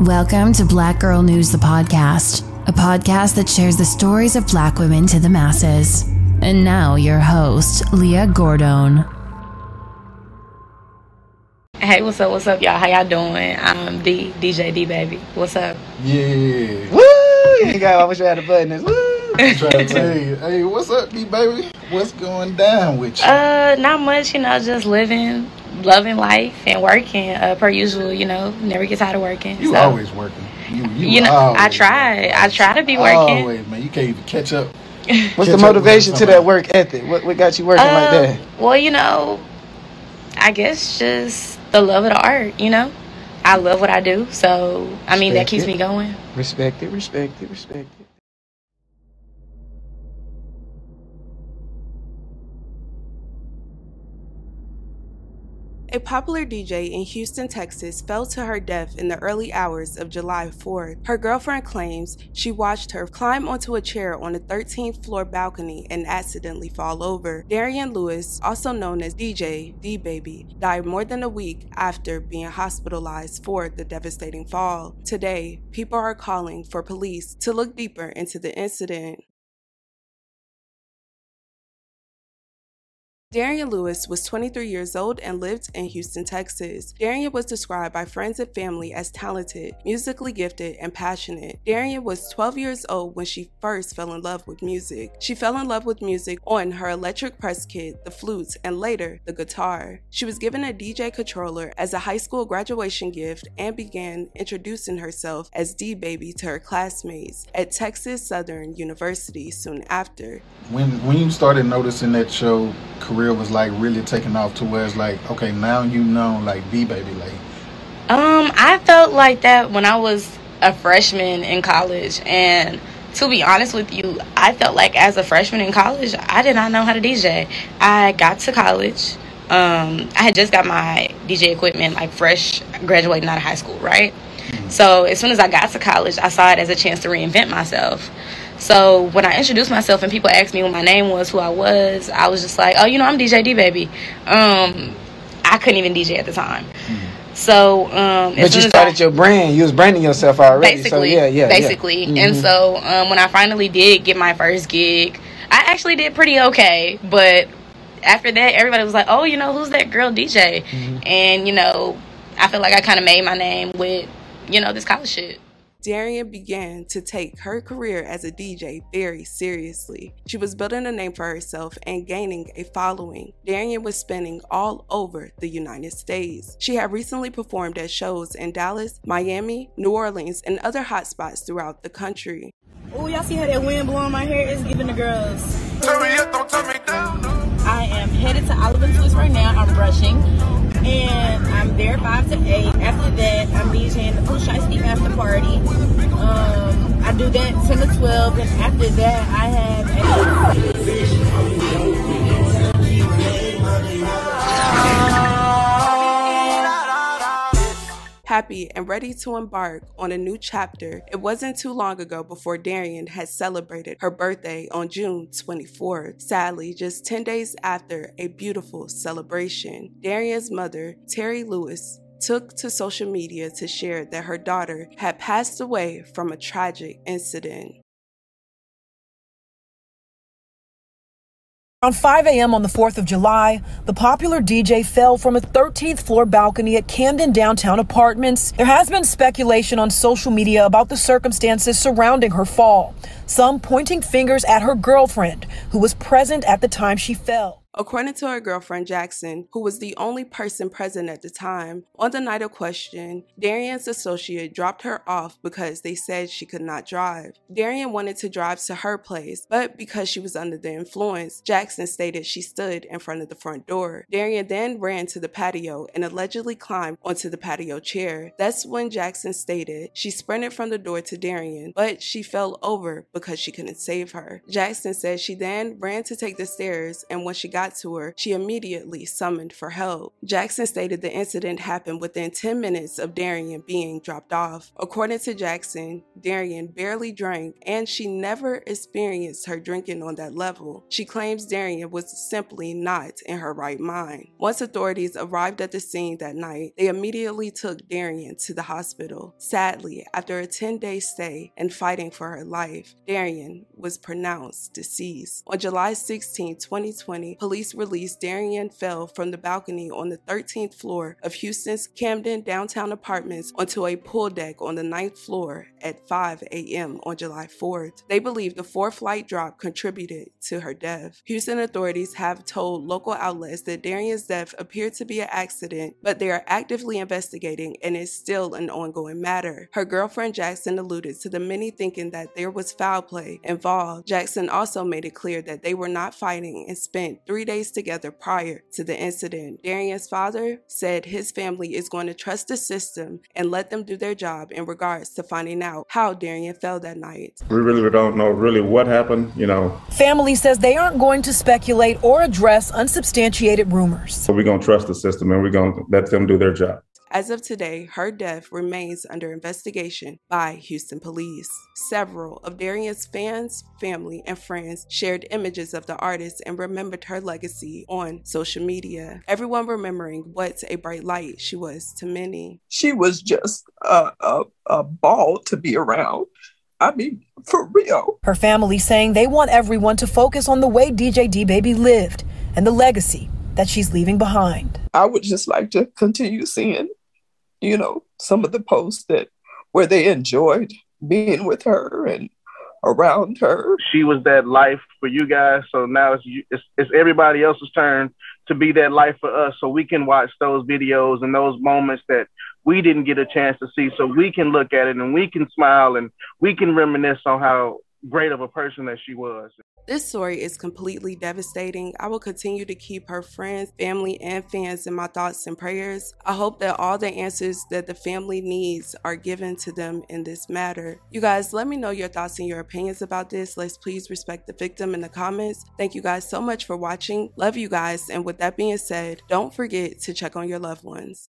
Welcome to Black Girl News, the podcast, a podcast that shares the stories of black women to the masses. And now, your host, Leah Gordon. Hey, what's up? What's up, y'all? How y'all doing? I'm D, DJ D Baby. What's up? Yeah. Woo! You ain't got, I wish I had a button. This. Woo! I'm trying to tell you. Hey, what's up, D baby? What's going down with you? Uh, not much, you know, just living, loving life and working, uh, per usual, you know, never get tired of working. you so, always working. You, you, You know, I try. working. I try to be working. Always, man. You can't even catch up. What's Catch the motivation to that work ethic? What, what got you working like Uh, that? Well, you know, I guess just the love of the art, you know? I love what I do, so, I mean, that keeps it. me going. Respect it, respect it, respect it. A popular DJ in Houston, Texas fell to her death in the early hours of July 4th. Her girlfriend claims she watched her climb onto a chair on the 13th floor balcony and accidentally fall over. Darian Lewis, also known as DJ D Baby, died more than a week after being hospitalized for the devastating fall. Today, people are calling for police to look deeper into the incident. Darian Lewis was 23 years old and lived in Houston, Texas. Darian was described by friends and family as talented, musically gifted, and passionate. Darian was 12 years old when she first fell in love with music. She fell in love with music on her electric press kit, the flute, and later the guitar. She was given a DJ controller as a high school graduation gift and began introducing herself as D Baby to her classmates at Texas Southern University soon after. When when you started noticing that your career was like really taking off to where it's like, okay, now you know, like D baby, like Um, I felt like that when I was a freshman in college, and to be honest with you, I felt like as a freshman in college, I did not know how to DJ. I got to college. Um, I had just got my DJ equipment, like fresh graduating out of high school, right? So as soon as I got to college, I saw it as a chance to reinvent myself. So when I introduced myself and people asked me what my name was, who I was, I was just like, oh, you know, I'm DJ D Baby. Um, I couldn't even DJ at the time. So um, But you started I- your brand. You was branding yourself already. basically so yeah, yeah, basically yeah. and Mhm. so um, when i finally did get my first gig i actually did pretty okay but after that everybody was like oh you know who's that girl dj Mm-hmm. and you know i feel like i kind of made my name with you know this college shit Darian began to take her career as a DJ very seriously. She was building a name for herself and gaining a following. Darian was spinning all over the United States. She had recently performed at shows in Dallas, Miami, New Orleans, and other hotspots throughout the country. Oh, y'all see how that wind blowing my hair? It's giving the girls. I am right now. I'm rushing. And I'm there 5 to 8. After that, I'm DJing the Pooh Shiesty after party. Um, I do that 10 to 12. And after that, I have a. Happy and ready to embark on a new chapter, it wasn't too long ago before Darian had celebrated her birthday on June 24th. Sadly, just 10 days after a beautiful celebration, Darian's mother, Terry Lewis, took to social media to share that her daughter had passed away from a tragic incident. Around 5 a.m. on the 4th of July, the popular DJ fell from a 13th floor balcony at Camden Downtown Apartments. There has been speculation on social media about the circumstances surrounding her fall, some pointing fingers at her girlfriend, who was present at the time she fell. According to her girlfriend Jackson, who was the only person present at the time, on the night of question, Darian's associate dropped her off because they said she could not drive. Darian wanted to drive to her place, but because she was under the influence, Jackson stated she stood in front of the front door. Darian then ran to the patio and allegedly climbed onto the patio chair. That's when Jackson stated she sprinted from the door to Darian, but she fell over because she couldn't save her. Jackson said she then ran to take the stairs, and when she got got to her, she immediately summoned for help. Jackson stated the incident happened within 10 minutes of Darian being dropped off. According to Jackson, Darian barely drank and she never experienced her drinking on that level. She claims Darian was simply not in her right mind. Once authorities arrived at the scene that night, they immediately took Darian to the hospital. Sadly, after a 10 day stay and fighting for her life, Darian was pronounced deceased. On July 16, 2020, police released Darian fell from the balcony on the 13th floor of Houston's Camden downtown apartments onto a pool deck on the ninth floor at 5 a.m. on July 4th. They believe the four flight drop contributed to her death. Houston authorities have told local outlets that Darian's death appeared to be an accident, but they are actively investigating and is still an ongoing matter. Her girlfriend Jackson alluded to the many thinking that there was foul play involved. Jackson also made it clear that they were not fighting and spent three days together prior to the incident. Darian's father said his family is going to trust the system and let them do their job in regards to finding out how Darian fell that night. We really don't know really what happened, you know. Family says they aren't going to speculate or address unsubstantiated rumors. So we're going to trust the system and we're going to let them do their job. As of today, her death remains under investigation by Houston police. Several of Darian's fans, family, and friends shared images of the artist and remembered her legacy on social media. Everyone remembering what a bright light she was to many. She was just a, a, a ball to be around. I mean, for real. Her family saying they want everyone to focus on the way DJ D Baby lived and the legacy that she's leaving behind. I would just like to continue seeing you know, some of the posts that where they enjoyed being with her and around her. She was that life for you guys, so now it's, it's it's everybody else's turn to be that life for us, so we can watch those videos and those moments that we didn't get a chance to see, so we can look at it and we can smile and we can reminisce on how great of a person that she was. This story is completely devastating. I will continue to keep her friends, family, and fans in my thoughts and prayers. I hope that all the answers that the family needs are given to them in this matter. You guys, let me know your thoughts and your opinions about this. Let's please respect the victim in the comments. Thank you guys so much for watching. Love you guys. And with that being said, don't forget to check on your loved ones.